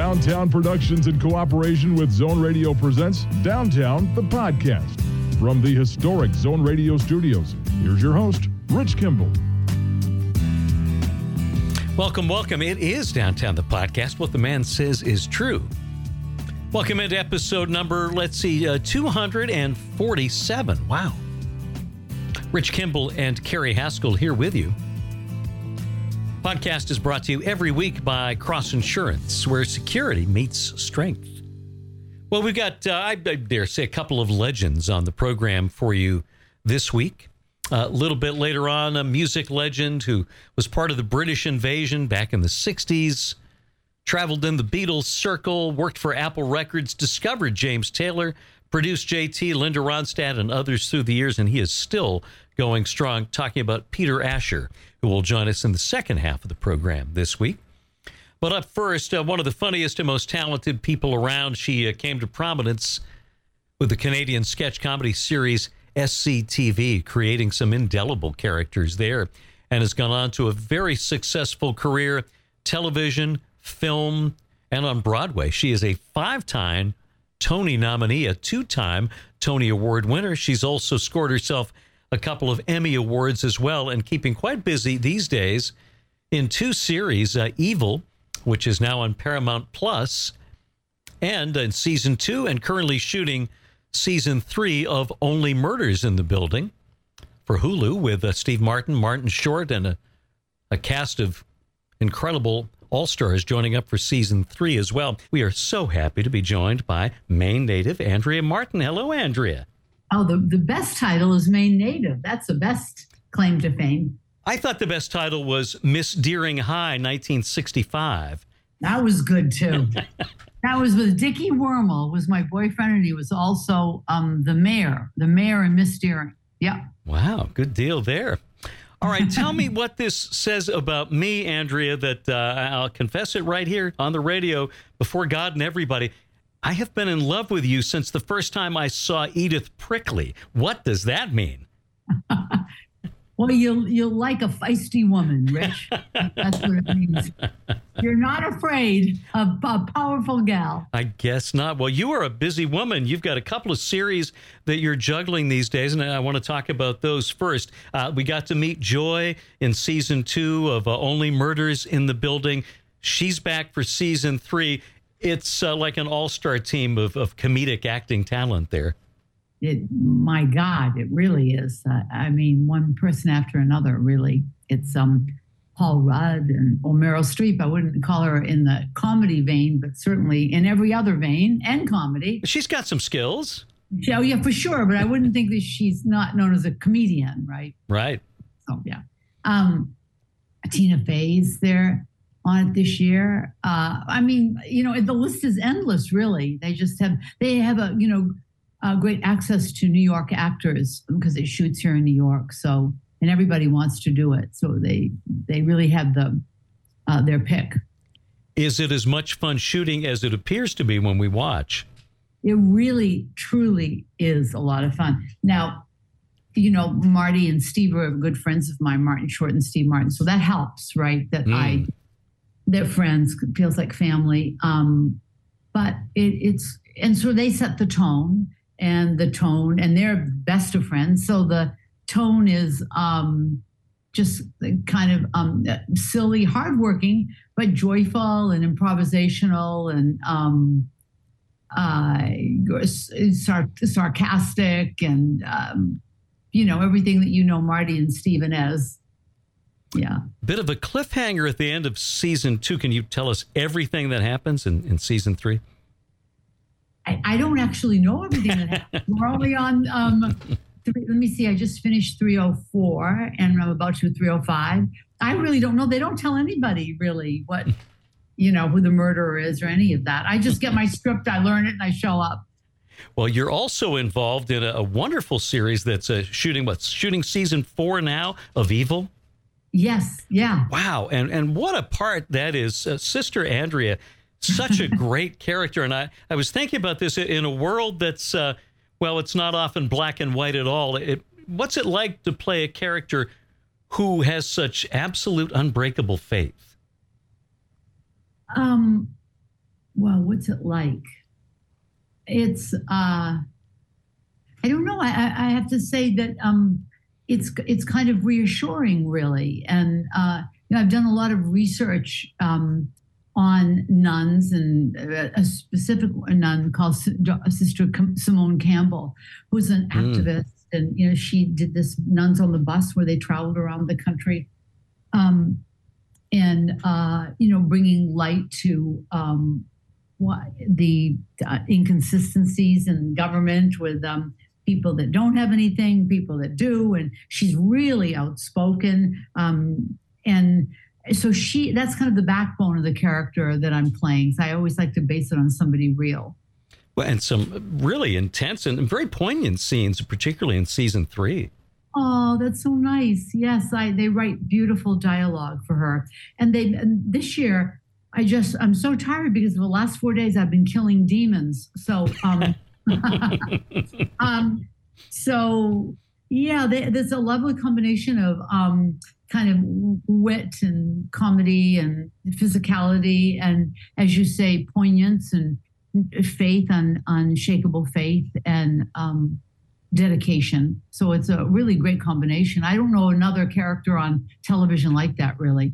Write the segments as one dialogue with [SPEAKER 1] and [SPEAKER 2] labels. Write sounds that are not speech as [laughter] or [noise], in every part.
[SPEAKER 1] Downtown Productions in cooperation with Zone Radio presents Downtown, the podcast. From the historic Zone Radio studios, here's your host, Rich Kimball.
[SPEAKER 2] Welcome, welcome. It is Downtown, the podcast. What the man says is true. Welcome into episode number, let's see, uh, 247. Wow. Rich Kimball and Carrie Haskell here with you. Podcast is brought to you every week by Cross Insurance, where security meets strength. Well, we've got, uh, I, I dare say, a couple of legends on the program for you this week. A little bit later on, a music legend who was part of the British invasion back in the 60s, traveled in the Beatles circle, worked for Apple Records, discovered James Taylor, produced JT, Linda Ronstadt, and others through the years, and he is still going strong, talking about Peter Asher, who will join us in the second half of the program this week. But up first, uh, one of the funniest and most talented people around, she uh, came to prominence with the Canadian sketch comedy series SCTV, creating some indelible characters there, and has gone on to a very successful career, television, film, and on Broadway. She is a five time Tony nominee, a two time Tony Award winner. She's also scored herself a couple of Emmy Awards as well, and keeping quite busy these days in two series uh, Evil, which is now on Paramount Plus, and in season two, and currently shooting season three of Only Murders in the Building for Hulu with uh, Steve Martin, Martin Short, and a, a cast of incredible all stars joining up for season three as well. We are so happy to be joined by Maine native Andrea Martin. Hello, Andrea.
[SPEAKER 3] Oh, the, the best title is Maine native. That's the best claim to fame.
[SPEAKER 2] I thought the best title was Miss Deering High, 1965.
[SPEAKER 3] That was good too. [laughs] that was with Dickie Wormel was my boyfriend, and he was also um, the mayor, the mayor and Miss Deering. Yeah.
[SPEAKER 2] Wow, good deal there. All right, tell me [laughs] what this says about me, Andrea. That uh, I'll confess it right here on the radio before God and everybody. I have been in love with you since the first time I saw Edith Prickley. What does that mean? [laughs]
[SPEAKER 3] well, you'll you'll like a feisty woman, Rich. [laughs] That's what it means. You're not afraid of a powerful gal.
[SPEAKER 2] I guess not. Well, you are a busy woman. You've got a couple of series that you're juggling these days, and I want to talk about those first. Uh, we got to meet Joy in season two of uh, Only Murders in the Building. She's back for season three. It's uh, like an all star team of, of comedic acting talent there.
[SPEAKER 3] It, my God, it really is. Uh, I mean, one person after another, really. It's um, Paul Rudd and or Meryl Streep. I wouldn't call her in the comedy vein, but certainly in every other vein and comedy.
[SPEAKER 2] She's got some skills.
[SPEAKER 3] Oh, yeah, for sure. But I wouldn't think that she's not known as a comedian, right?
[SPEAKER 2] Right.
[SPEAKER 3] Oh, yeah. Um, Tina Fey's there on it this year. Uh, I mean, you know, the list is endless. Really, they just have they have a you know uh, great access to New York actors because it shoots here in New York. So and everybody wants to do it. So they they really have the uh, their pick.
[SPEAKER 2] Is it as much fun shooting as it appears to be when we watch?
[SPEAKER 3] It really, truly is a lot of fun. Now, you know, Marty and Steve are good friends of mine, Martin Short and Steve Martin. So that helps, right? That mm. I they're friends, feels like family. Um, but it, it's and so they set the tone and the tone, and they're best of friends. So the tone is um, just kind of um, silly, hardworking, but joyful and improvisational and um, uh, sar- sarcastic and um, you know everything that you know Marty and Steven as yeah.
[SPEAKER 2] Bit of a cliffhanger at the end of season two. Can you tell us everything that happens in, in season three?
[SPEAKER 3] I, I don't actually know everything that happens. [laughs] We're only on, um, three, let me see, I just finished 304 and I'm about to 305. I really don't know. They don't tell anybody really what, [laughs] you know, who the murderer is or any of that. I just get my script, I learn it, and I show up.
[SPEAKER 2] Well, you're also involved in a, a wonderful series that's uh, shooting what's shooting season four now of Evil.
[SPEAKER 3] Yes. Yeah.
[SPEAKER 2] Wow. And and what a part that is, uh, Sister Andrea. Such a [laughs] great character. And I I was thinking about this in a world that's uh, well, it's not often black and white at all. It, what's it like to play a character who has such absolute unbreakable faith?
[SPEAKER 3] Um, well, what's it like? It's uh, I don't know. I, I have to say that um, it's it's kind of reassuring, really. And uh, you know, I've done a lot of research um, on nuns and a specific nun called Sister Simone Campbell, who's an mm. activist, and you know, she did this nuns on the bus where they traveled around the country. Um, and uh, you know, bringing light to um, what, the uh, inconsistencies in government with um, people that don't have anything, people that do, and she's really outspoken. Um, and so she that's kind of the backbone of the character that I'm playing. So I always like to base it on somebody real.
[SPEAKER 2] Well, and some really intense and very poignant scenes, particularly in season three.
[SPEAKER 3] Oh, that's so nice. Yes, I, they write beautiful dialogue for her. And they and this year, I just I'm so tired because the last four days I've been killing demons. So um, [laughs] [laughs] um so yeah, they, there's a lovely combination of um kind of wit and comedy and physicality and as you say poignance and faith and unshakable faith and um dedication. So it's a really great combination. I don't know another character on television like that, really.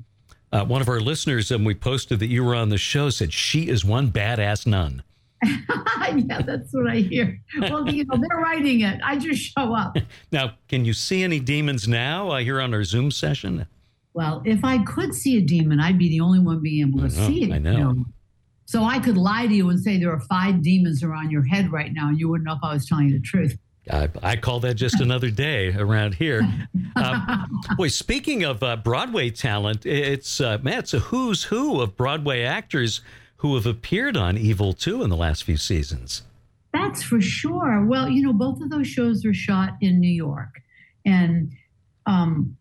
[SPEAKER 2] Uh, one of our listeners, and um, we posted that you were on the show, said she is one badass nun. [laughs]
[SPEAKER 3] yeah, that's what I hear. Well, you know, they're writing it. I just show up. [laughs]
[SPEAKER 2] now, can you see any demons now uh, here on our Zoom session?
[SPEAKER 3] Well, if I could see a demon, I'd be the only one being able to
[SPEAKER 2] know,
[SPEAKER 3] see it.
[SPEAKER 2] I know. You know.
[SPEAKER 3] So I could lie to you and say there are five demons around your head right now, and you wouldn't know if I was telling you the truth.
[SPEAKER 2] I, I, call that just another day around here. Uh, [laughs] boy, speaking of uh, Broadway talent, it's uh, man, it's a who's who of Broadway actors who have appeared on Evil 2 in the last few seasons.
[SPEAKER 3] That's for sure. Well, you know, both of those shows were shot in New York, and um,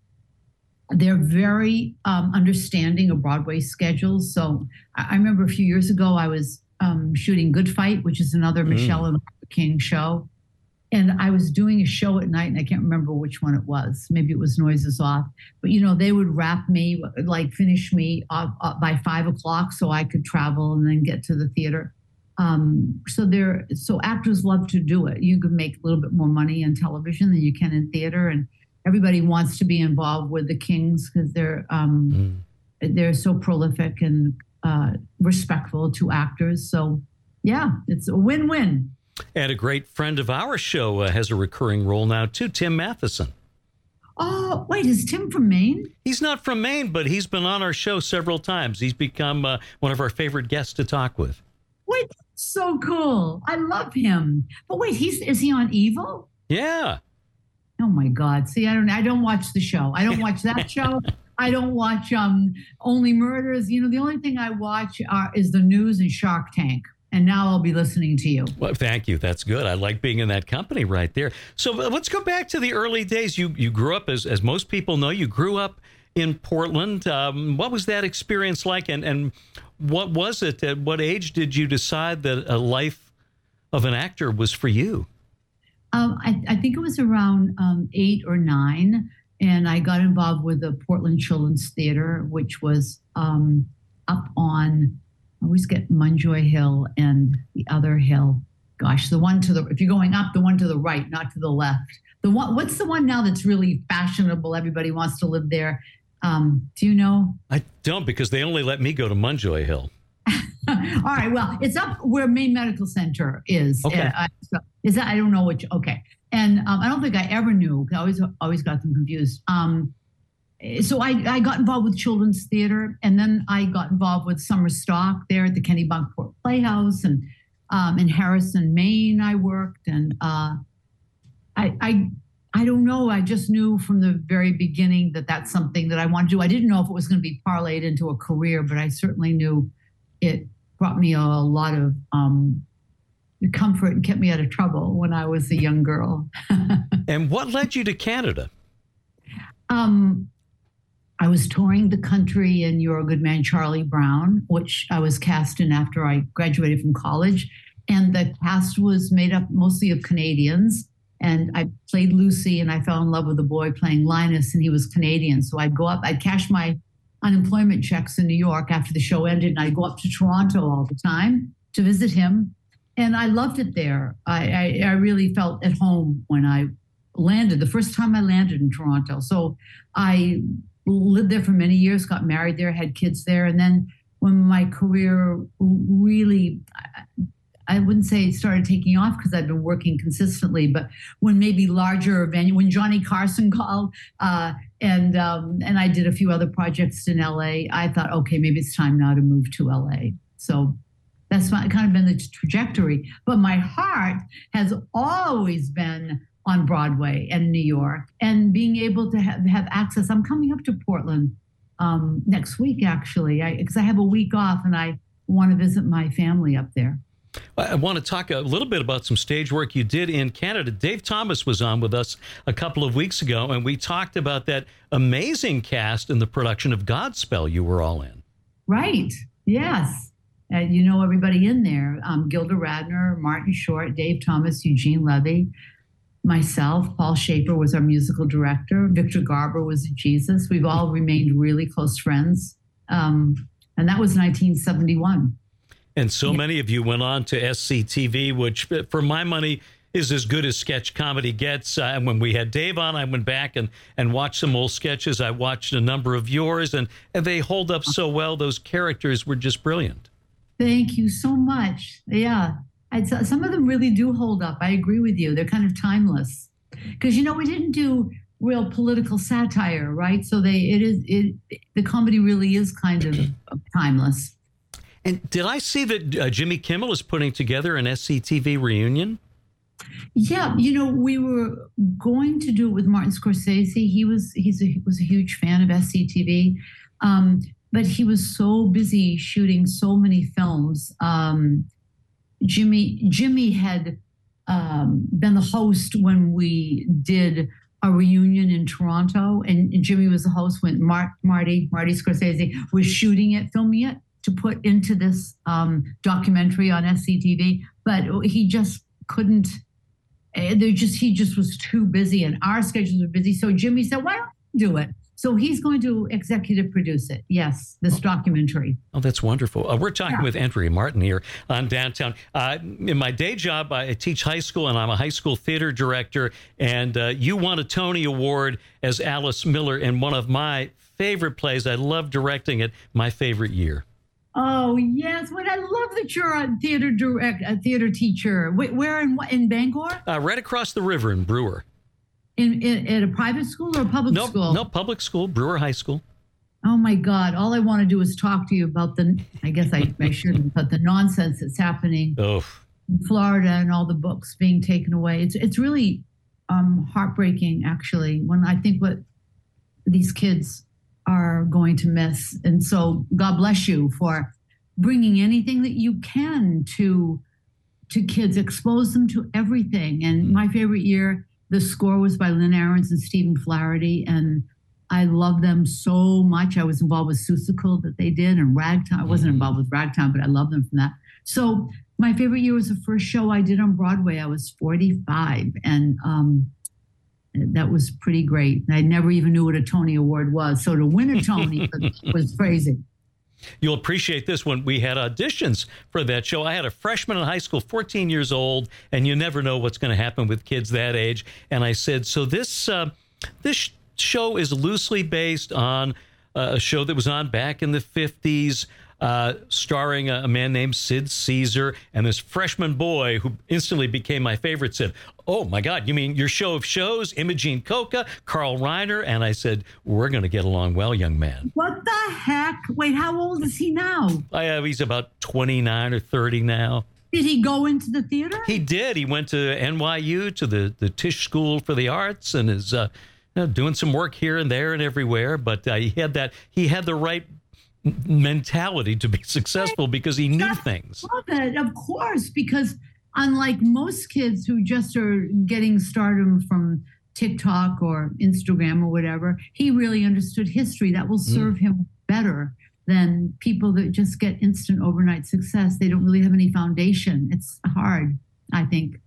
[SPEAKER 3] they're very um, understanding of Broadway schedules. So I, I, remember a few years ago, I was um, shooting Good Fight, which is another mm. Michelle and King show and I was doing a show at night, and I can't remember which one it was. Maybe it was Noises Off, but you know they would wrap me, like finish me off by five o'clock, so I could travel and then get to the theater. Um, so there, so actors love to do it. You can make a little bit more money in television than you can in theater, and everybody wants to be involved with the Kings because they're um, mm. they're so prolific and uh, respectful to actors. So yeah, it's a win-win.
[SPEAKER 2] And a great friend of our show uh, has a recurring role now, too, Tim Matheson.
[SPEAKER 3] Oh, wait, is Tim from Maine?
[SPEAKER 2] He's not from Maine, but he's been on our show several times. He's become uh, one of our favorite guests to talk with.
[SPEAKER 3] Wait, so cool. I love him. But wait, he's is he on Evil?
[SPEAKER 2] Yeah.
[SPEAKER 3] Oh my God. See, I don't I don't watch the show. I don't watch that show. [laughs] I don't watch um Only Murders. You know, the only thing I watch are, is the news and Shark Tank and now I'll be listening to you.
[SPEAKER 2] Well, thank you. That's good. I like being in that company right there. So uh, let's go back to the early days. You you grew up as as most people know. You grew up in Portland. Um, what was that experience like, and and what was it? At what age did you decide that a life of an actor was for you?
[SPEAKER 3] Um, I, I, think it was around um, eight or nine, and I got involved with the Portland Children's Theater, which was um, up on I always get Munjoy Hill and the other hill. Gosh, the one to the if you're going up, the one to the right, not to the left. The one what's the one now that's really fashionable? Everybody wants to live there. Um, do you know?
[SPEAKER 2] I don't because they only let me go to Munjoy Hill. [laughs]
[SPEAKER 3] All right. Well, it's up where Maine Medical Center is.
[SPEAKER 2] Okay.
[SPEAKER 3] Uh, so is that I don't know which. Okay. And um, I don't think I ever knew. I always always got them confused. Um, so I, I got involved with children's theater and then I got involved with summer stock there at the Kennebunkport Playhouse and um, in Harrison, Maine, I worked. And uh, I, I, I don't know. I just knew from the very beginning that that's something that I wanted to do. I didn't know if it was going to be parlayed into a career, but I certainly knew it brought me a lot of um, comfort and kept me out of trouble when I was a young girl. [laughs]
[SPEAKER 2] and what led you to Canada?
[SPEAKER 3] Um, I was touring the country in You're a Good Man, Charlie Brown, which I was cast in after I graduated from college. And the cast was made up mostly of Canadians. And I played Lucy, and I fell in love with a boy playing Linus, and he was Canadian. So I'd go up, I'd cash my unemployment checks in New York after the show ended, and I'd go up to Toronto all the time to visit him. And I loved it there. I, I, I really felt at home when I landed, the first time I landed in Toronto. So I lived there for many years, got married there, had kids there. And then when my career really I wouldn't say it started taking off because I've been working consistently, but when maybe larger venue, when Johnny Carson [laughs] called, uh, and um, and I did a few other projects in LA, I thought, okay, maybe it's time now to move to LA. So that's my, kind of been the trajectory. But my heart has always been on Broadway and New York, and being able to have, have access. I'm coming up to Portland um, next week, actually, because I, I have a week off, and I want to visit my family up there.
[SPEAKER 2] I want to talk a little bit about some stage work you did in Canada. Dave Thomas was on with us a couple of weeks ago, and we talked about that amazing cast in the production of Godspell you were all in.
[SPEAKER 3] Right. Yes. Uh, you know everybody in there um, Gilda Radner, Martin Short, Dave Thomas, Eugene Levy, myself, Paul Shaffer was our musical director, Victor Garber was Jesus. We've all remained really close friends. Um, and that was 1971.
[SPEAKER 2] And so yeah. many of you went on to SCTV, which, for my money, is as good as sketch comedy gets. Uh, when we had Dave on, I went back and, and watched some old sketches. I watched a number of yours, and, and they hold up so well. Those characters were just brilliant.
[SPEAKER 3] Thank you so much. Yeah. I'd, some of them really do hold up. I agree with you. They're kind of timeless. Because, you know, we didn't do real political satire, right? So they, it is, it, the comedy really is kind of [clears throat] timeless.
[SPEAKER 2] And did I see that uh, Jimmy Kimmel is putting together an SCTV reunion?
[SPEAKER 3] Yeah, you know, we were going to do it with Martin Scorsese. He was he's a, was a huge fan of SCTV, um, but he was so busy shooting so many films. Um, Jimmy Jimmy had um, been the host when we did a reunion in Toronto, and Jimmy was the host when Mark Marty Marty Scorsese was shooting it, filming it to put into this um, documentary on SCTV, but he just couldn't. Eh, they just he just was too busy, and our schedules were busy. So Jimmy said, "Why don't you do it?" So he's going to executive produce it. Yes, this documentary.
[SPEAKER 2] Oh, that's wonderful. Uh, we're talking yeah. with Andrea Martin here on Downtown. Uh, in my day job, I teach high school, and I'm a high school theater director. And uh, you won a Tony Award as Alice Miller in one of my favorite plays. I love directing it. My favorite year.
[SPEAKER 3] Oh yes, what I love that you're a theater direct, a theater teacher. Where in in Bangor?
[SPEAKER 2] Uh, right across the river in Brewer.
[SPEAKER 3] In, in at a private school or a public
[SPEAKER 2] no,
[SPEAKER 3] school?
[SPEAKER 2] No, public school, Brewer High School.
[SPEAKER 3] Oh my God! All I want to do is talk to you about the. I guess I, I shouldn't, but the nonsense that's happening oh. in Florida and all the books being taken away. It's it's really um, heartbreaking, actually. When I think what these kids are going to miss. And so God bless you for bringing anything that you can to to kids, expose them to everything. And mm-hmm. my favorite year, the score was by Lynn Ahrens and Stephen Flaherty, and I love them so much. I was involved with Seussical that they did and Ragtime. I wasn't mm-hmm. involved with Ragtime, but I love them from that. So my favorite year was the first show I did on Broadway. I was 45, and um, that was pretty great. I never even knew what a Tony Award was. So to win a Tony [laughs] was crazy.
[SPEAKER 2] You'll appreciate this when we had auditions for that show. I had a freshman in high school, 14 years old, and you never know what's going to happen with kids that age. And I said, "So this uh, this show is loosely based on uh, a show that was on back in the 50s uh, starring a, a, man named Sid Caesar and this freshman boy who instantly became my favorite said, Oh my God, you mean your show of shows, Imogene Coca, Carl Reiner? And I said, We're going to get along well, young man.
[SPEAKER 3] What the heck? Wait, how old is he now?
[SPEAKER 2] I, uh, he's about 29 or 30 now.
[SPEAKER 3] Did he go into the theater?
[SPEAKER 2] He did. He went to NYU, to the, the Tisch School for the Arts, and is uh, doing some work here and there and everywhere. But uh, he had that, he had the right mentality to be [laughs] successful because he knew things.
[SPEAKER 3] Love it, of course, because unlike most kids who just are getting stardom from TikTok or Instagram or whatever, he really understood history. That will mm. serve mm. him better than people that just get instant overnight success. They don't really have any foundation. It's hard, I think,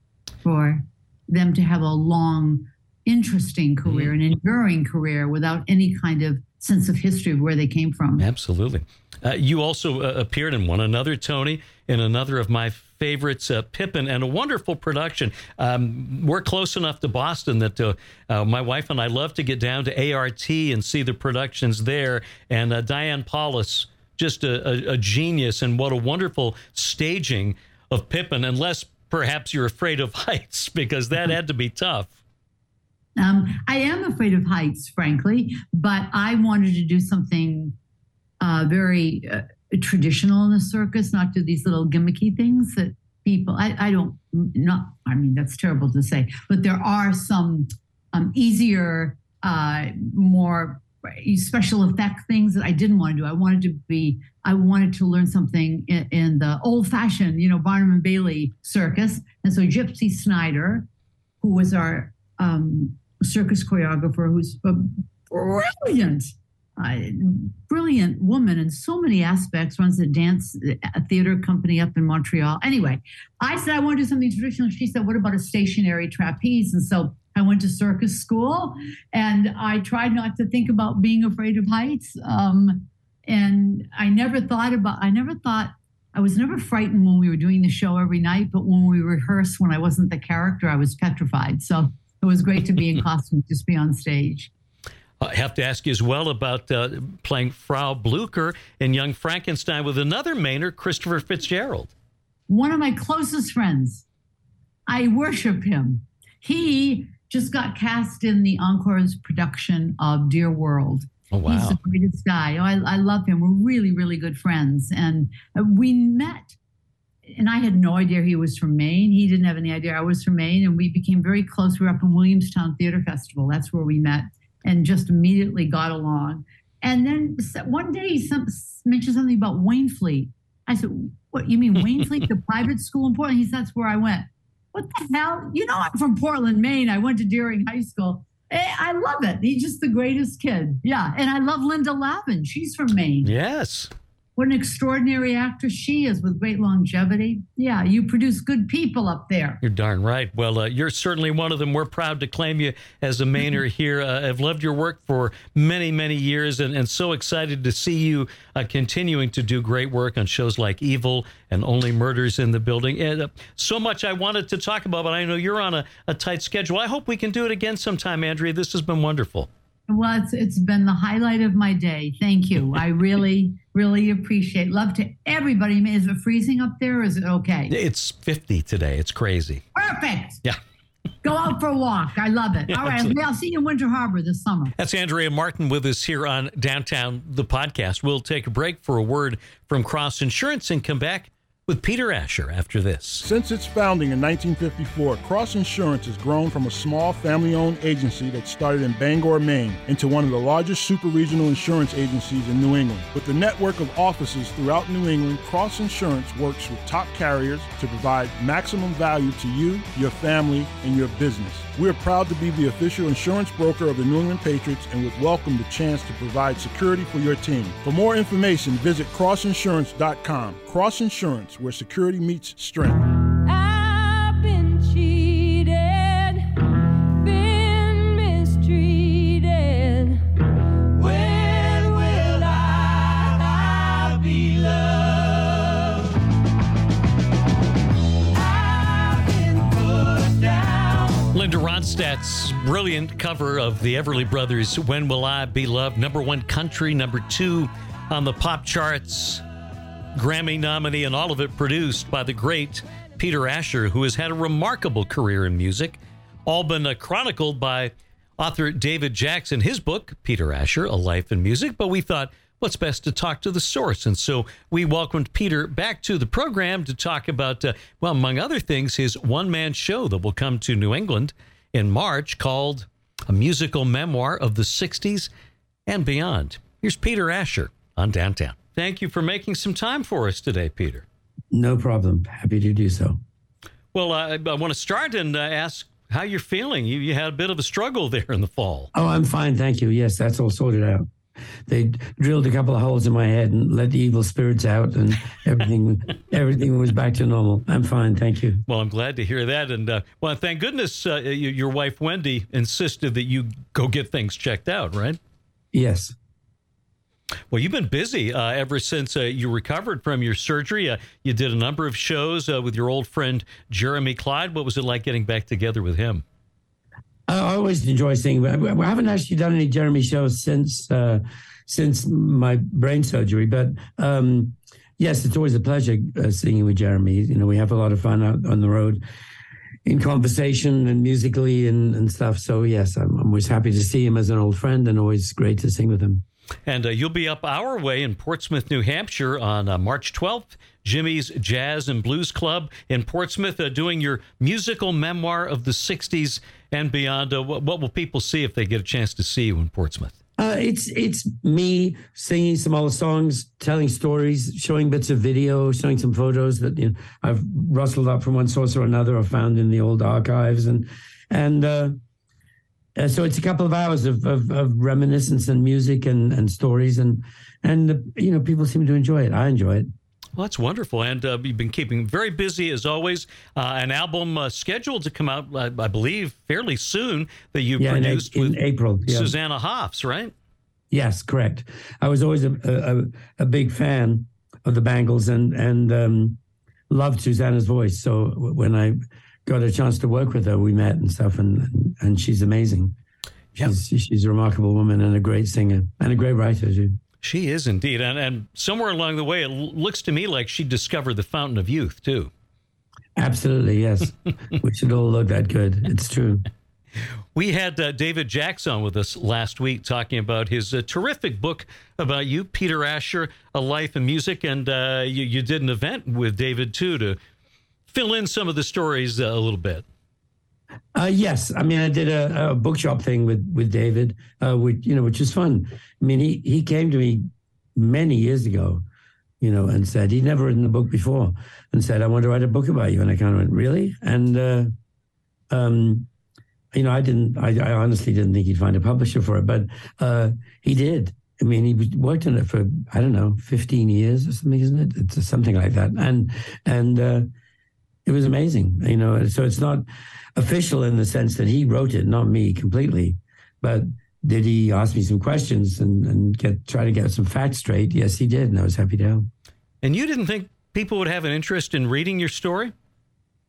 [SPEAKER 3] for them to have a long, interesting career, mm. an enduring career without any kind of sense of history of where they came from.
[SPEAKER 2] Absolutely. Uh, you also uh, appeared in one another, Tony, in another of my favorites, uh, Pippin, and a wonderful production. Um, we're close enough to Boston that uh, uh, my wife and I love to get down to ART and see the productions there. And uh, Diane Paulus, just a, a, a genius, and what a wonderful staging of Pippin, unless perhaps you're afraid of [laughs] heights, because that had to be tough.
[SPEAKER 3] Um, I am afraid of heights, frankly, but I wanted to do something uh, very uh, traditional in the circus, not do these little gimmicky things that people. I, I, don't not. I mean, that's terrible to say, but there are some um, easier, uh, more special effect things that I didn't want to do. I wanted to be. I wanted to learn something in, in the old-fashioned, you know, Barnum and Bailey circus, and so Gypsy Snider, who was our um, circus choreographer, who's a brilliant uh, brilliant woman in so many aspects, runs a dance a theater company up in Montreal. Anyway, I said I want to do something traditional. She said, What about a stationary trapeze? And so I went to circus school and I tried not to think about being afraid of heights. Um, and I never thought about, I never thought, I was never frightened when we were doing the show every night, but when we rehearsed, when I wasn't the character, I was petrified. So it was great to be in costume, just be on stage.
[SPEAKER 2] I have to ask you as well about uh, playing Frau Blucher in Young Frankenstein with another Mainer, Christopher Fitzgerald.
[SPEAKER 3] One of my closest friends. I worship him. He just got cast in the Encore's production of Dear World.
[SPEAKER 2] Oh, wow.
[SPEAKER 3] He's the greatest guy. Oh, I, I love him. We're really, really good friends. And uh, we met, and I had no idea he was from Maine. He didn't have any idea I was from Maine. And we became very close. We were up in Williamstown Theater Festival. That's where we met and just immediately got along. And then one day he some, mentioned something about Waynflete. I said, What, you mean Waynflete, the [laughs] private school in Portland? He said, That's where I went. What the hell? You know, I'm from Portland, Maine. I went to Deering High School. Eh, I love it. He's just the greatest kid. Yeah. And I love Linda Lavin. She's from Maine.
[SPEAKER 2] Yes
[SPEAKER 3] what an extraordinary actress she is with great longevity. Yeah, you produce good people up there.
[SPEAKER 2] You're darn right. Well, uh, you're certainly one of them. We're proud to claim you as a Mainer [laughs] here. Uh, I've loved your work for many, many years and, and so excited to see you uh, continuing to do great work on shows like Evil and Only Murders in the Building. And, uh, so much I wanted to talk about, but I know you're on a, a tight schedule. I hope we can do it again sometime, Andrea. This has been wonderful.
[SPEAKER 3] Well, it's, it's been the highlight of my day. Thank you. I really, really appreciate. Love to everybody. Is it freezing up there? is it okay?
[SPEAKER 2] It's 50 today. It's crazy.
[SPEAKER 3] Perfect.
[SPEAKER 2] Yeah.
[SPEAKER 3] Go out for a walk. I love it. [laughs] Yeah, All right. I'll see you in Winter Harbor this summer.
[SPEAKER 2] That's Andrea Martin with us here on Downtown, the podcast. We'll take a break for a word from Cross Insurance and come back with Peter Asher after this.
[SPEAKER 4] Since its founding in 1954, Cross Insurance has grown from a small family owned agency that started in Bangor, Maine, into one of the largest super regional insurance agencies in New England. With a network of offices throughout New England, Cross Insurance works with top carriers to provide maximum value to you, your family, and your business. We are proud to be the official insurance broker of the New England Patriots and would welcome the chance to provide security for your team. For more information, visit crossinsurance.com. Cross Insurance, where security meets strength.
[SPEAKER 2] Ronstadt's brilliant cover of the Everly Brothers' When Will I Be Loved? Number one country, number two on the pop charts, Grammy nominee, and all of it produced by the great Peter Asher, who has had a remarkable career in music, all been uh, chronicled by author David Jackson, his book, Peter Asher, A Life in Music. But we thought, what's best to talk to the source. And so we welcomed Peter back to the program to talk about, uh, well, among other things, his one man show that will come to New England in March called A Musical Memoir of the 60s and Beyond. Here's Peter Asher on Downtown. Thank you for making some time for us today, Peter.
[SPEAKER 5] No problem. Happy to do so.
[SPEAKER 2] Well, uh, I want to start and uh, ask how you're feeling. You, you had a bit of a struggle [laughs] there in the fall.
[SPEAKER 5] Oh, I'm fine. Thank you. Yes, that's all sorted out they drilled a couple of holes in my head and let the evil spirits out, and everything [laughs] everything was back to normal. I'm fine, thank you.
[SPEAKER 2] Well, I'm glad to hear that, and uh, well, thank goodness uh, your wife Wendy insisted that you go get things checked out, right?
[SPEAKER 5] Yes.
[SPEAKER 2] Well, you've been busy uh, ever since uh, you recovered from your surgery. Uh, you did a number of shows uh, with your old friend Jeremy Clyde. What was it like getting back together with him?
[SPEAKER 5] I always enjoy singing. I haven't actually done any Jeremy shows since uh, since my brain surgery, but um, yes, it's always a pleasure uh, singing with Jeremy. You know, we have a lot of fun out on the road in conversation and musically and, and stuff. So yes, I'm, I'm always happy to see him as an old friend and always great to sing with him.
[SPEAKER 2] And uh, you'll be up our way in Portsmouth, New Hampshire on uh, March 12th. Jimmy's Jazz and Blues Club in Portsmouth, uh, doing your musical memoir of the 60s and beyond. Uh, what, what, will people see if they get a chance to see you in Portsmouth?
[SPEAKER 5] Uh, it's it's me singing some old songs, telling stories, showing bits of video, showing some photos that you know, I've rustled up from one source or another or found in the old archives, and and uh, uh, so it's a couple of hours of, of, of, reminiscence and music and, and stories and and you know people seem to enjoy it. I enjoy it.
[SPEAKER 2] Well, that's wonderful, and uh, you've been keeping very busy as always. Uh, an album uh, scheduled to come out, I believe, fairly soon that you
[SPEAKER 5] yeah,
[SPEAKER 2] produced
[SPEAKER 5] in, in
[SPEAKER 2] with
[SPEAKER 5] April.
[SPEAKER 2] Yeah. Susanna Hoffs, right?
[SPEAKER 5] Yes, correct. I was always a, a, a big fan of the Bangles and and um, loved Susanna's voice. So when I got a chance to work with her. We met and stuff, and and, and she's amazing. Yep. She's, she's a remarkable woman and a great singer and a great writer too.
[SPEAKER 2] She is indeed, and and somewhere along the way, it looks to me like she discovered the fountain of youth too.
[SPEAKER 5] Absolutely, yes. [laughs] we should all look that good. It's true.
[SPEAKER 2] We had uh, David Jackson with us last week talking about his uh, terrific book about you, Peter Asher, A Life in Music. And uh, you, you, did an event with David, too, to fill in some of the stories uh, a little bit.
[SPEAKER 5] Uh, yes, I mean I did a, a bookshop thing with with David, uh, which you know, which is fun. I mean, he he came to me many years ago, you know, and said he'd never written a book before, and said I want to write a book about you, and I kind of went really, and uh, um, you know, I didn't, I, I, honestly didn't think he'd find a publisher for it, but uh, he did. I mean, he worked on it for I don't know, fifteen years or something, isn't it? It's something like that, and and uh, it was amazing. You know, so it's not official in the sense that he wrote it, not me completely, but did he ask me some questions and, and get try to get some facts straight? Yes, he did, and I was happy to help.
[SPEAKER 2] And you didn't think people would have an interest in reading your story?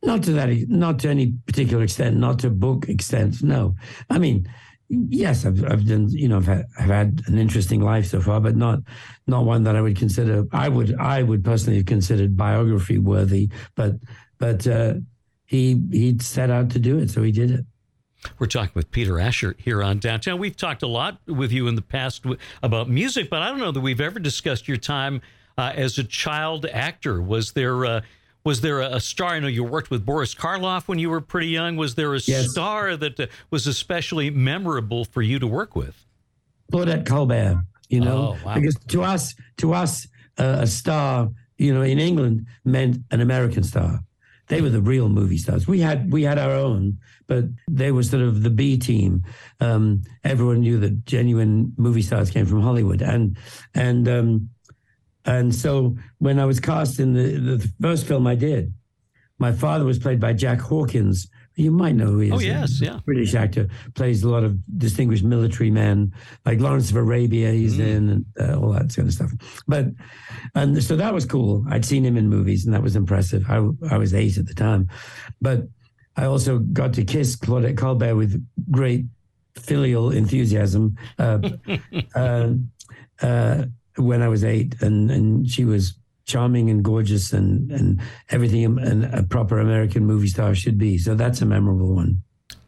[SPEAKER 5] Not to that, not to any particular extent, not to book extent. No, I mean, yes, I've, I've done, you know, I've had, I've had an interesting life so far, but not, not one that I would consider. I would, I would personally have considered biography worthy, but but uh, he he set out to do it, so he did it.
[SPEAKER 2] We're talking with Peter Asher here on Downtown. We've talked a lot with you in the past about music, but I don't know that we've ever discussed your time uh, as a child actor. Was there uh, was there a star? I know you worked with Boris Karloff when you were pretty young. Was there a yes. star that uh, was especially memorable for you to work with?
[SPEAKER 5] Claudette Colbert. You know, oh, wow. because to us, to us, uh, a star, you know, in England meant an American star. They were the real movie stars. We had we had our own, but they were sort of the B team. Um, everyone knew that genuine movie stars came from Hollywood, and and um, and so when I was cast in the, the first film I did, my father was played by Jack Hawkins, you might know who he is.
[SPEAKER 2] Oh, yes, yeah.
[SPEAKER 5] British actor, plays a lot of distinguished military men, like Lawrence of Arabia, he's mm. in, and uh, all that kind of stuff. But, and so that was cool. I'd seen him in movies, and that was impressive. I, I was eight at the time. But I also got to kiss Claudette Colbert with great filial enthusiasm uh, [laughs] uh, uh, when I was eight, and, and she was charming and gorgeous and and everything a proper American movie star should be. So that's a memorable one.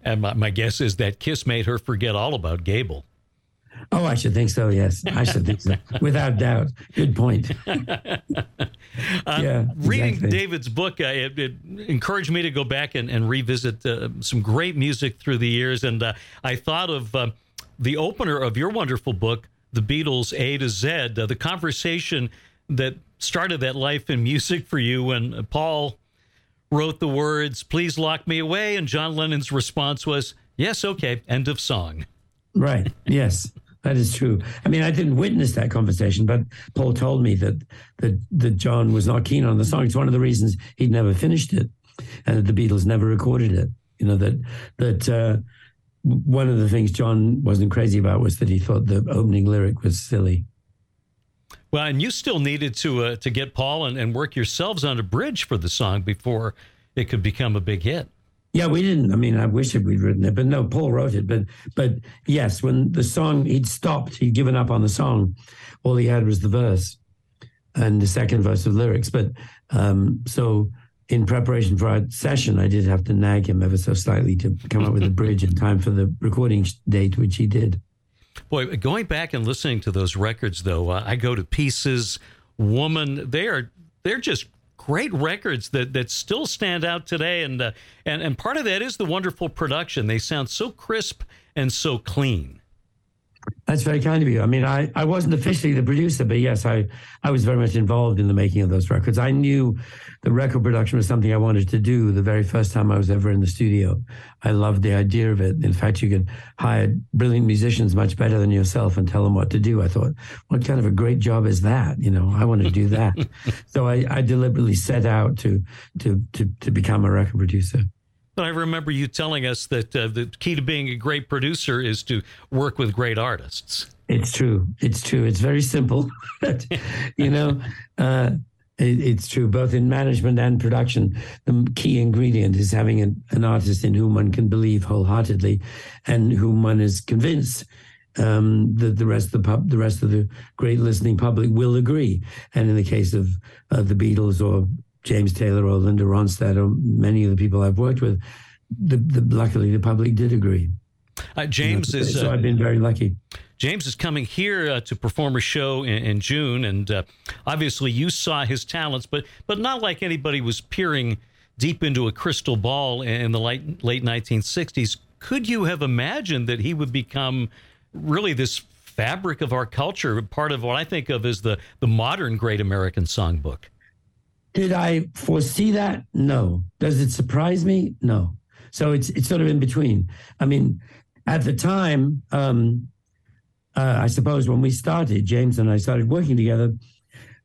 [SPEAKER 2] And my, my guess is that kiss made her forget all about Gable.
[SPEAKER 5] Oh, I should think so. Yes, I should think so, [laughs] without doubt. Good point. [laughs]
[SPEAKER 2] uh, yeah, reading exactly. David's book, uh, it, it, encouraged me to go back and, and revisit uh, some great music through the years, and uh, I thought of uh, the opener of your wonderful book, The Beatles A to Z, uh, the conversation that started that life in music for you when Paul wrote the words, Please lock me away. And John Lennon's response was, Yes, okay, end of song.
[SPEAKER 5] Right. Yes. That is true. I mean, I didn't witness that conversation, but Paul told me that that that John was not keen on the song. It's one of the reasons he'd never finished it, and that the Beatles never recorded it. You know that that uh, one of the things John wasn't crazy about was that he thought the opening lyric was silly.
[SPEAKER 2] Well, and you still needed to uh, to get Paul and, and work yourselves on a bridge for the song before it could become a big hit.
[SPEAKER 5] Yeah, we didn't. I mean, I wish we'd written it, but no, Paul wrote it. But but yes, when the song he'd stopped, he'd given up on the song. All he had was the verse and the second verse of lyrics. But um, so in preparation for our session, I did have to nag him ever so slightly to come up with a bridge in time for the recording date, which he did.
[SPEAKER 2] Boy, going back and listening to those records, though, uh, I go to pieces. Woman, they are they're just great records that that still stand out today, and uh, and and part of that is the wonderful production. They sound so crisp and so clean.
[SPEAKER 5] That's very kind of you. I mean, I, I wasn't officially the producer, but yes, I, I was very much involved in the making of those records. I knew the record production was something I wanted to do the very first time I was ever in the studio. I loved the idea of it. In fact, you could hire brilliant musicians much better than yourself and tell them what to do. I thought, what kind of a great job is that? You know, I want to do that. [laughs] so I, I deliberately set out to, to, to, to become a record producer.
[SPEAKER 2] But I remember you telling us that uh, the key to being a great producer is to work with great artists.
[SPEAKER 5] It's true. It's true. It's very simple. [laughs] you know, uh, it, it's true both in management and production. The key ingredient is having an, an artist in whom one can believe wholeheartedly, and whom one is convinced um, that the rest of the pub, the rest of the great listening public will agree. And in the case of uh, the Beatles or James Taylor or Linda Ronstadt or many of the people I've worked with, the, the luckily the public did agree.
[SPEAKER 2] Uh, James is.
[SPEAKER 5] So uh, I've been very lucky.
[SPEAKER 2] James is coming here uh, to perform a show in, in June, and uh, obviously you saw his talents, but but not like anybody was peering deep into a crystal ball in the late late 1960s. Could you have imagined that he would become really this fabric of our culture, part of what I think of as the the modern Great American Songbook?
[SPEAKER 5] Did I foresee that? No. Does it surprise me? No. So it's it's sort of in between. I mean, at the time, um, uh, I suppose when we started, James and I started working together,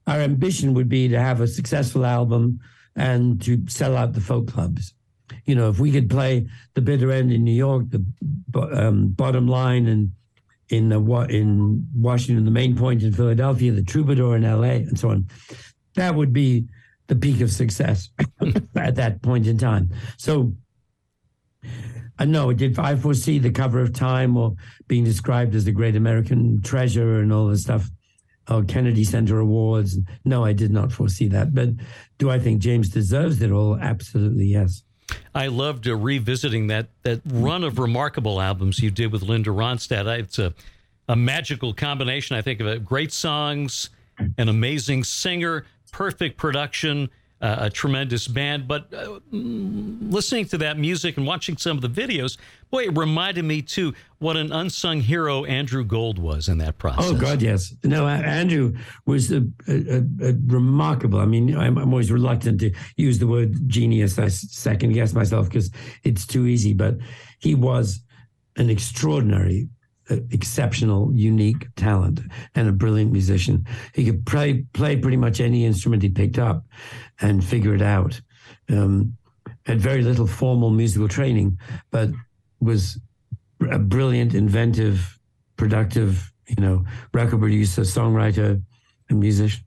[SPEAKER 5] our ambition would be to have a successful album and to sell out the folk clubs. You know, if we could play the bitter end in New York, the um, bottom line and in uh, in Washington, the main point in Philadelphia, the Troubadour in L.A., and so on, that would be the peak of success [laughs] at that point in time. So, I know did I foresee the cover of Time or being described as the great American treasure and all the stuff, or Kennedy Center Awards? No, I did not foresee that. But do I think James deserves it all? Absolutely, yes.
[SPEAKER 2] I loved uh, revisiting that that run of remarkable albums you did with Linda Ronstadt. It's a a magical combination. I think of it. Great songs, an amazing singer, perfect production, uh, a tremendous band. But uh, listening to that music and watching some of the videos, boy, it reminded me too what an unsung hero Andrew Gold was in that process.
[SPEAKER 5] Oh God, yes. No, Andrew was a, a, a remarkable. I mean, I'm, I'm, always reluctant to use the word genius. I second guess myself because it's too easy, but he was an extraordinary exceptional, unique talent and a brilliant musician. He could play play pretty much any instrument he picked up and figure it out. Um, had very little formal musical training, but was a brilliant, inventive, productive, you know, record producer, songwriter, and musician.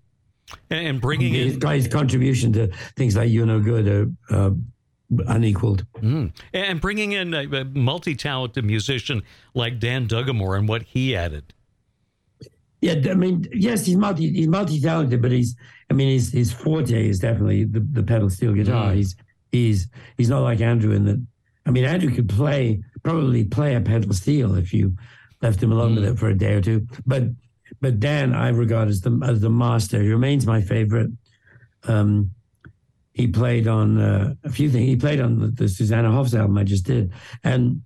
[SPEAKER 2] And bringing his,
[SPEAKER 5] in his contribution to things like "You're No Good" are uh, unequaled.
[SPEAKER 2] Mm. And bringing in a, a multi-talented musician like Dan Dugmore and what he added.
[SPEAKER 5] Yeah, I mean, yes, he's multi he's multi-talented, but he's I mean his his forte is definitely the, the pedal steel guitar. Mm. He's he's he's not like Andrew in that I mean Andrew could play probably play a pedal steel if you left him alone mm. with it for a day or two. But but Dan I regard as the as the master. He remains my favorite. Um, he played on uh, a few things. He played on the, the Susanna Hoffs album I just did, and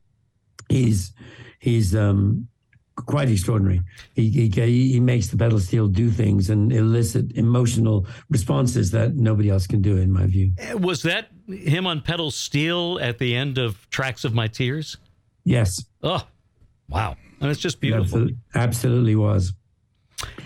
[SPEAKER 5] he's he's um, quite extraordinary. He, he he makes the pedal steel do things and elicit emotional responses that nobody else can do, in my view.
[SPEAKER 2] Uh, was that him on pedal steel at the end of Tracks of My Tears?
[SPEAKER 5] Yes.
[SPEAKER 2] Oh, wow! And it's just beautiful.
[SPEAKER 5] Absolutely, absolutely was.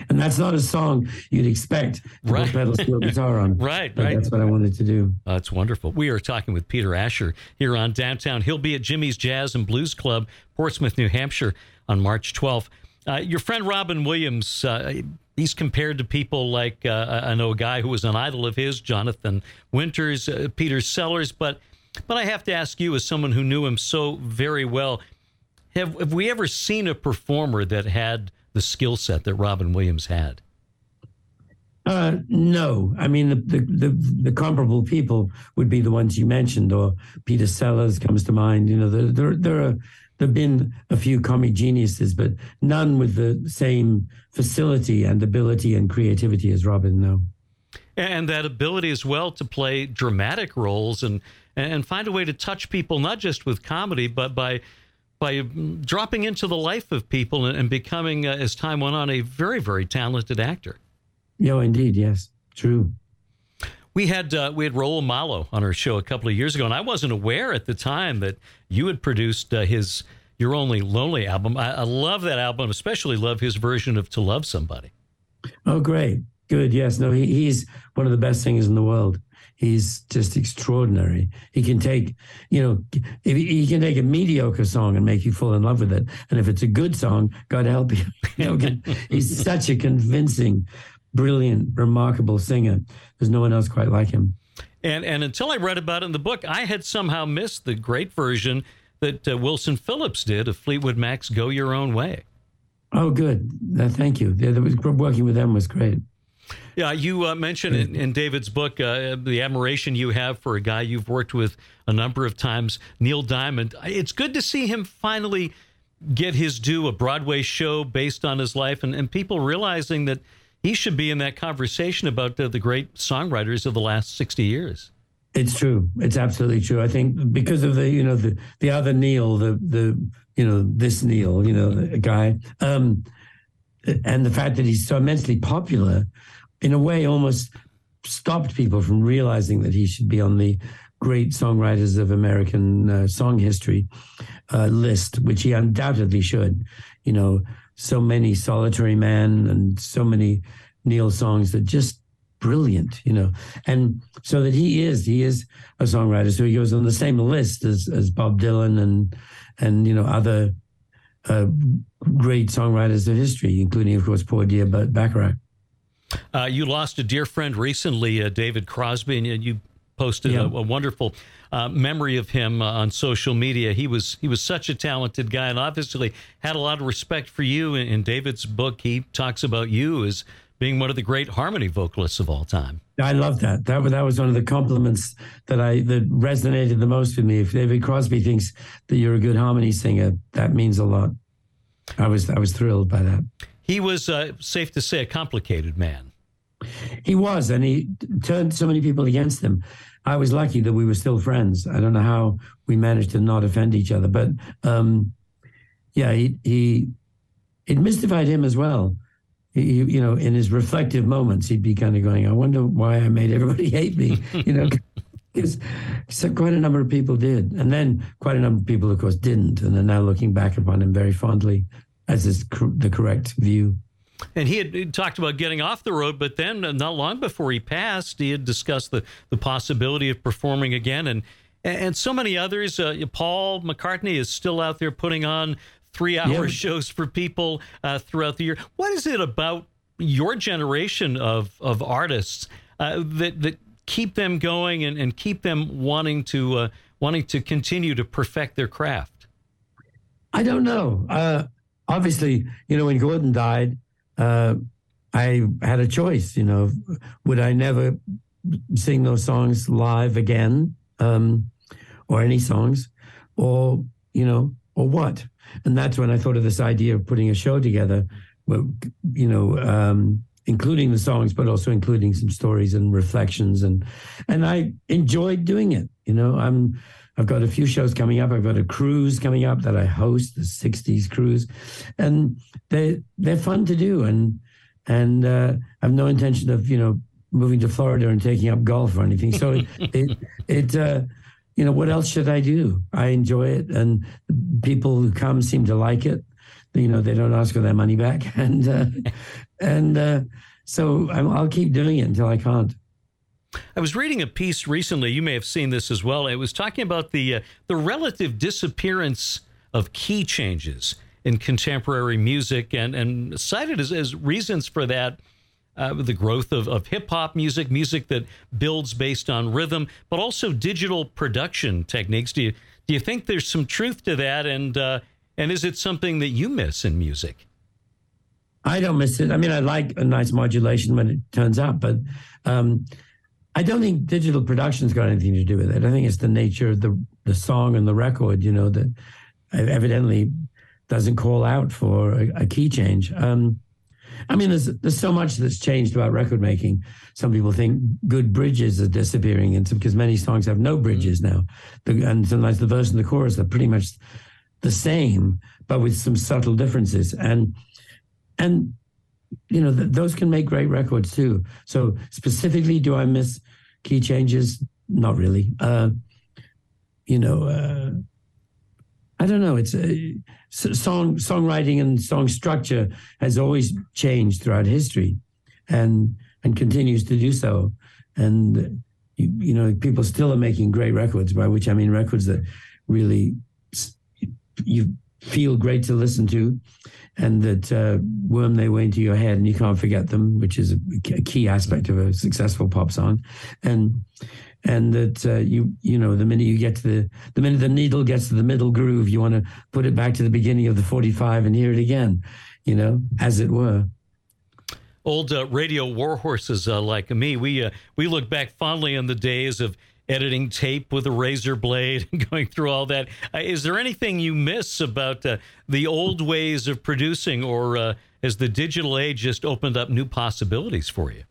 [SPEAKER 5] And that's not a song you'd expect to right. pedal steel guitar on. [laughs]
[SPEAKER 2] right, right.
[SPEAKER 5] That's what I wanted to do.
[SPEAKER 2] Uh, that's wonderful. We are talking with Peter Asher here on Downtown. He'll be at Jimmy's Jazz and Blues Club, Portsmouth, New Hampshire, on March 12th. Uh, your friend Robin Williams, uh, he's compared to people like uh, I know a guy who was an idol of his, Jonathan Winters, uh, Peter Sellers. But but I have to ask you, as someone who knew him so very well, have have we ever seen a performer that had the skill set that Robin Williams had?
[SPEAKER 5] Uh, no, I mean the, the, the the comparable people would be the ones you mentioned, or Peter Sellers comes to mind. You know, there there, there are there've been a few comic geniuses, but none with the same facility and ability and creativity as Robin. No,
[SPEAKER 2] and that ability as well to play dramatic roles and and find a way to touch people not just with comedy, but by by dropping into the life of people and, becoming, uh, as time went on, a very very talented actor.
[SPEAKER 5] Yeah, indeed. Yes, true.
[SPEAKER 2] We had uh, we had Raul Malo on our show a couple of years ago, and I wasn't aware at the time that you had produced uh, his "You're Only Lonely" album. I, I love that album, especially love his version of "To Love Somebody."
[SPEAKER 5] Oh, great, good. Yes, no, he, he's one of the best singers in the world. He's just extraordinary. He can take, you know, if he can take a mediocre song and make you fall in love with it, and if it's a good song, God help you. [laughs] you know, he's such a convincing brilliant, remarkable singer. There's no one else quite like him.
[SPEAKER 2] And and until I read about it in the book, I had somehow missed the great version that uh, Wilson Phillips did of Fleetwood Mac's "Go Your Own Way."
[SPEAKER 5] Oh, good. Uh, thank you. Yeah, was, working with them was great.
[SPEAKER 2] Yeah, you uh, mentioned in, in, David's book uh, the admiration you have for a guy you've worked with a number of times, Neil Diamond. It's good to see him finally get his due, a Broadway show based on his life, and, and people realizing that he should be in that conversation about the, the great songwriters of the last 60 years.
[SPEAKER 5] It's true. It's absolutely true. I think because of the, you know, the, the other Neil, the, the, you know, this Neil, you know, the guy, um, and the fact that he's so immensely popular, in a way, almost stopped people from realizing that he should be on the great songwriters of American uh, song history uh, list, which he undoubtedly should. You know, so many Solitary Man and so many Neil songs that just brilliant, you know. And so that he is, he is a songwriter. So he goes on the same list as, as Bob Dylan and and you know other uh, great songwriters of history, including of course poor dear Burt Bacharach.
[SPEAKER 2] Uh, you lost a dear friend recently, uh, David Crosby, and you posted yeah. a, a, wonderful uh, memory of him uh, on social media. He was he was such a talented guy, and obviously had a lot of respect for you. In, in David's book, he talks about you as being one of the great harmony vocalists of all time.
[SPEAKER 5] I love that. That that was one of the compliments that I that resonated the most with me. If David Crosby thinks that you're a good harmony singer, that means a lot. I was I was thrilled by that.
[SPEAKER 2] He was uh, safe to say a complicated man.
[SPEAKER 5] He was, and he turned so many people against him. I was lucky that we were still friends. I don't know how we managed to not offend each other, but um, yeah, he, he it mystified him as well. He, you know, in his reflective moments, he'd be kind of going, "I wonder why I made everybody [laughs] hate me," you know. Because so quite a number of people did, and then quite a number of people, of course, didn't, and are now looking back upon him very fondly as is the correct view.
[SPEAKER 2] And he had talked about getting off the road, but then uh, not long before he passed, he had discussed the, the possibility of performing again. And and so many others. Uh, Paul McCartney is still out there putting on three hour yeah. [laughs] shows for people uh, throughout the year. What is it about your generation of, of artists uh, that, that keep them going and, and keep them wanting to, uh, wanting to continue to perfect their craft?
[SPEAKER 5] I don't know. Obviously, you know, when Gordon died, uh, I had a choice. You know, would I never sing those songs live again, um, or any songs, or you know, or what? And that's when I thought of this idea of putting a show together. You know, um, including the songs, but also including some stories and reflections, and and I enjoyed doing it. You know, I'm I've got a few shows coming up. I've got a cruise coming up that I host, the '60s cruise, and they they're fun to do. And and uh, I have no intention of you know moving to Florida and taking up golf or anything. So it [laughs] it, it uh, you know what else should I do? I enjoy it, and people who come seem to like it. You know they don't ask for their money back, [laughs] and uh, and uh, so i will keep doing it until I can't.
[SPEAKER 2] I was reading a piece recently. You may have seen this as well. It was talking about the uh, the relative disappearance of key changes in contemporary music, and and cited as, as reasons for that. Uh, the growth of, of hip hop music, music that builds based on rhythm, but also digital production techniques. Do you do you think there's some truth to that? And uh, and is it something that you miss in music?
[SPEAKER 5] I don't miss it. I mean, I like a nice modulation when it turns up, but um, I don't think digital production's got anything to do with it. I think it's the nature of the the song and the record, you know, that evidently doesn't call out for a, a key change. Um, I mean, there's there's so much that's changed about record making. Some people think good bridges are disappearing, and because many songs have no bridges mm-hmm. now, the, and sometimes the verse and the chorus are pretty much the same, but with some subtle differences. And and you know th- those can make great records too. So specifically, do I miss key changes? Not really. Uh, you know, uh, I don't know. It's a, song songwriting and song structure has always changed throughout history, and and continues to do so. And you, you know, people still are making great records. By which I mean records that really you feel great to listen to and that uh, worm their way into your head and you can't forget them, which is a key aspect of a successful pop song. And and that uh, you you know the minute you get to the the minute the needle gets to the middle groove, you want to put it back to the beginning of the 45 and hear it again, you know, as it were
[SPEAKER 2] old uh, radio warhorses uh, like me, we uh, we look back fondly on the days of editing tape with a razor blade [laughs] and going through all that. Uh, is there anything you miss about uh, the old ways of producing, or uh, has the digital age just opened up new possibilities for you?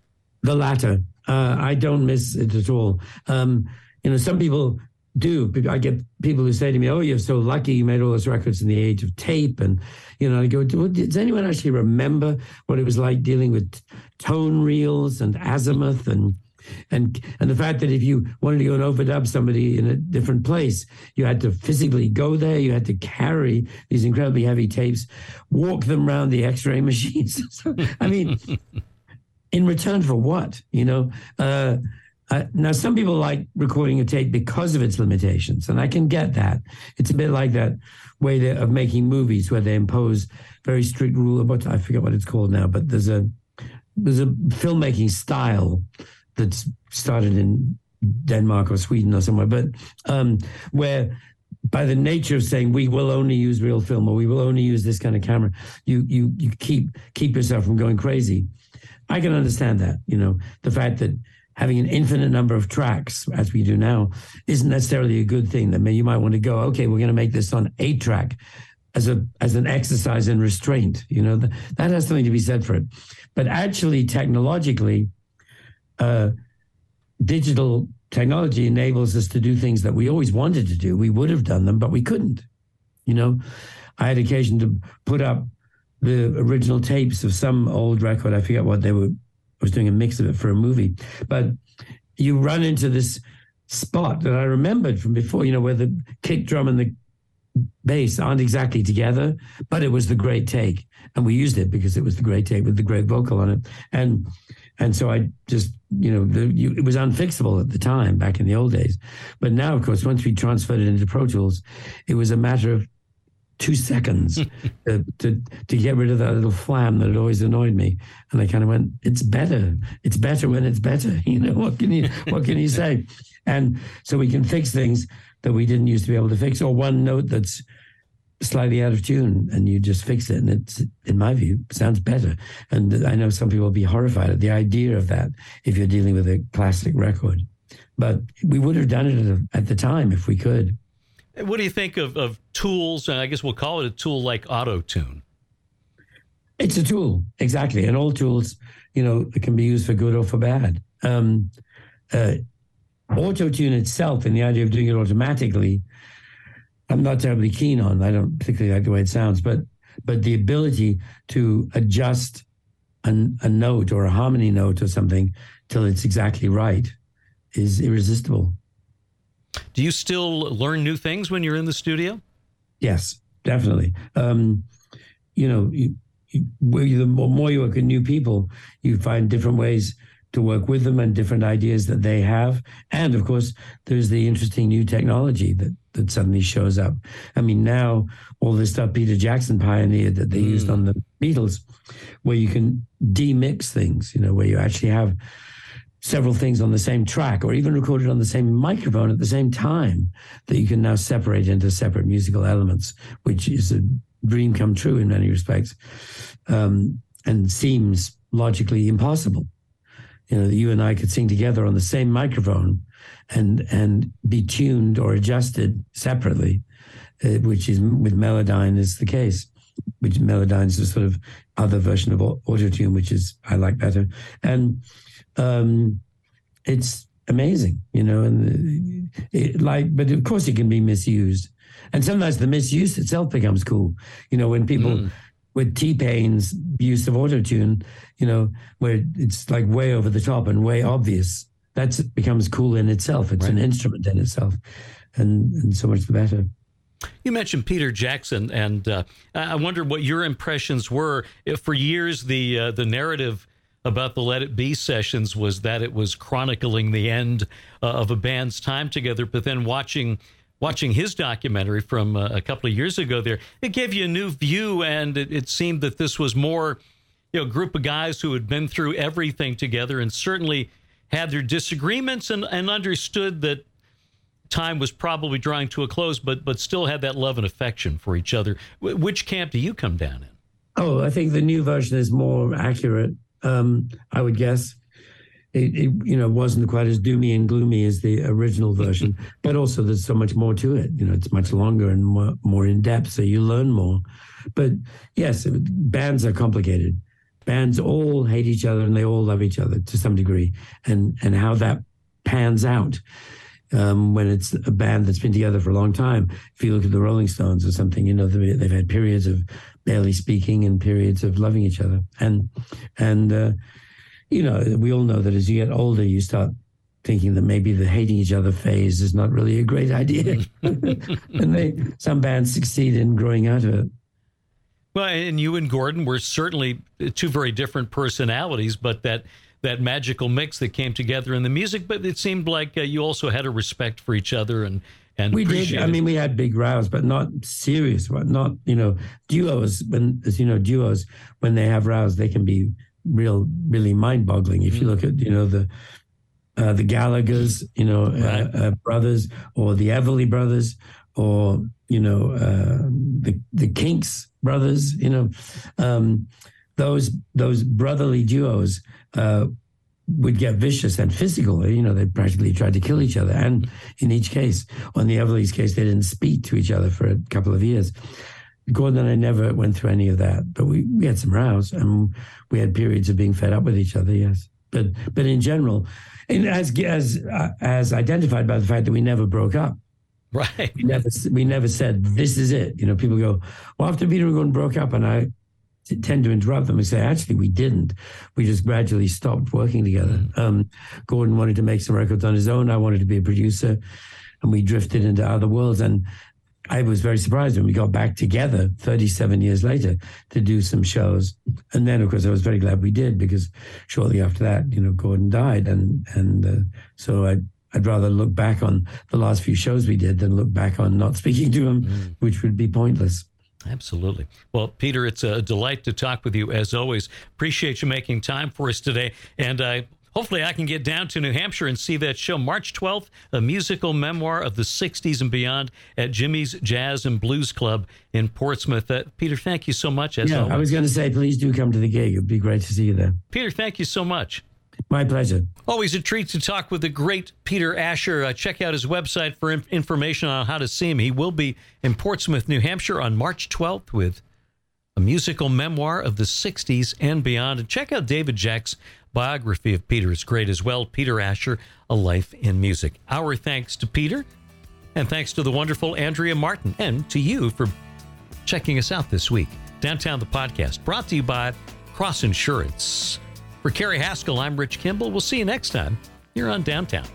[SPEAKER 5] The latter. Uh, I don't miss it at all. Um, you know, some people do. I get people who say to me, "Oh, you're so lucky you made all those records in the age of tape." And you know, I go, "Does anyone actually remember what it was like dealing with tone reels and azimuth and?" And and the fact that if you wanted to go and overdub somebody in a different place, you had to physically go there. You had to carry these incredibly heavy tapes, walk them around the X-ray [laughs] machines. so, I mean, in return for what? You know. Uh, uh, now, some people like recording a tape because of its limitations, and I can get that. It's a bit like that way of making movies where they impose very strict rule about I forget what it's called now, but there's a there's a filmmaking style that's started in Denmark or Sweden or somewhere, but um, where by the nature of saying we will only use real film or we will only use this kind of camera, you you you keep keep yourself from going crazy. I can understand that, you know, the fact that having an infinite number of tracks, as we do now, isn't necessarily a good thing. That you might want to go, okay, we're going to make this on eight track as a as an exercise in restraint. You know, that has something to be said for it. But actually, technologically, uh, digital technology enables us to do things that we always wanted to do. We would have done them, but we couldn't. You know, I had occasion to put up the original tapes of some old record. I forget what they were. I was doing a mix of it for a movie, but you run into this spot that I remembered from before. You know, where the kick drum and the bass aren't exactly together, but it was the great take, and we used it because it was the great take with the great vocal on it, and and so I just, you know, the, you, it was unfixable at the time back in the old days. But now, of course, once we transferred it into Pro Tools, it was a matter of two seconds [laughs] to, to, to get rid of that little flam that had always annoyed me. And I kind of went, it's better. It's better when it's better. [laughs] You know, what can you, what can you say? And so we can fix things that we didn't used to be able to fix, or one note that's slightly out of tune and you just fix it and it's in my view sounds better. And i know some people will be horrified at the idea of that if you're dealing with a classic record. But we would have done it at the time if we could.
[SPEAKER 2] What do you think of, of tools? And i guess we'll call it a tool like auto tune
[SPEAKER 5] it's a tool exactly. And all tools you know can be used for good or for bad. Um, uh, auto tune itself and the idea of doing it automatically I'm not terribly keen on. I don't particularly like the way it sounds, but but the ability to adjust an, a note or a harmony note or something till it's exactly right is irresistible.
[SPEAKER 2] Do you still learn new things when you're in the studio?
[SPEAKER 5] Yes, definitely. Um, you know, you, you, the more you work with new people, you find different ways to work with them and different ideas that they have. And of course, there's the interesting new technology that that suddenly shows up. I mean, now all this stuff Peter Jackson pioneered that they mm. used on the Beatles, where you can demix things, you know, where you actually have several things on the same track or even recorded on the same microphone at the same time that you can now separate into separate musical elements, which is a dream come true in many respects um, and seems logically impossible. You know, you and I could sing together on the same microphone and and be tuned or adjusted separately, uh, which is with Melodyne is the case. Which Melodyne is a sort of other version of autotune, which is I like better, and um, it's amazing, you know. And it, like, but of course, it can be misused, and sometimes the misuse itself becomes cool. You know, when people. Mm with T Pain's use of autotune, you know, where it's like way over the top and way obvious. That becomes cool in itself. It's right. an instrument in itself, and, and so much the better.
[SPEAKER 2] You mentioned Peter Jackson, and uh, I wonder what your impressions were. If for years the uh, the narrative about the Let It Be sessions was that it was chronicling the end uh, of a band's time together, but then watching watching his documentary from uh, a couple of years ago there, it gave you a new view, and it, it seemed that this was more, you know, a group of guys who had been through everything together and certainly had their disagreements and, and understood that time was probably drawing to a close, but but still had that love and affection for each other. W- which camp do you come down in?
[SPEAKER 5] Oh, I think the new version is more accurate. Um, I would guess it, it, you know wasn't quite as doomy and gloomy as the original [laughs] version, but also there's so much more to it. You know, it's much longer and more, more in depth, so you learn more. But yes, bands are complicated. Bands all hate each other and they all love each other to some degree, and and how that pans out. Um, when it's a band that's been together for a long time. If you look at the Rolling Stones or something, you know they've had periods of barely speaking and periods of loving each other, and and uh, you know, we all know that as you get older, you start thinking that maybe the hating each other phase is not really a great idea. [laughs] and they some bands succeed in growing out of it.
[SPEAKER 2] Well, and you and Gordon were certainly two very different personalities, but that that magical mix that came together in the music. But it seemed like uh, you also had a respect for each other and and
[SPEAKER 5] we did. I mean, we had big rows, but not serious. But not you know duos. When as you know duos, when they have rows, they can be real, really mind-boggling. If you look at, you know, the uh, the Gallagher's, you know, uh, right. uh, brothers, or the Everly brothers, or you know, uh, the the Kinks brothers, you know, um, those those brotherly duos uh, would get vicious and physical. You know, they practically tried to kill each other, and in each case, on the Everly's case, they didn't speak to each other for a couple of years. Gordon and I never went through any of that, but we, we had some rows and we had periods of being fed up with each other. Yes, but but in general, and as as uh, as identified by the fact that we never broke up.
[SPEAKER 2] Right.
[SPEAKER 5] We never we never said this is it. You know, people go, well, after Peter and Gordon broke up, and I tend to interrupt them and say, actually, we didn't. We just gradually stopped working together. Mm. Um, Gordon wanted to make some records on his own. I wanted to be a producer, and we drifted into other worlds. And I was very surprised when we got back together 37 years later to do some shows. And then, of course, I was very glad we did because shortly after that, you know, Gordon died. And, and uh, so I, I'd rather look back on the last few shows we did than look back on not speaking to him, mm. which would be pointless.
[SPEAKER 2] Absolutely. Well, Peter, it's a delight to talk with you as always. Appreciate you making time for us today. And I Hopefully, I can get down to New Hampshire and see that show March 12th, a musical memoir of the 60s and beyond at Jimmy's Jazz and Blues Club in Portsmouth. Uh, Peter, thank you so much.
[SPEAKER 5] yeah, always. I was going to say, please do come to the gig. It'd be great to see you there.
[SPEAKER 2] Peter, thank you so much.
[SPEAKER 5] My pleasure.
[SPEAKER 2] Always a treat to talk with the great Peter Asher. Uh, check out his website for information on how to see him. He will be in Portsmouth, New Hampshire on March 12th with a musical memoir of the 60s and beyond. And check out David Jacks' biography of Peter is great as well. Peter Asher, A Life in Music. Our thanks to Peter, and thanks to the wonderful Andrea Martin, and to you for checking us out this week. Downtown the Podcast, brought to you by Cross Insurance. For Carrie Haskell, I'm Rich Kimball. We'll see you next time here on Downtown.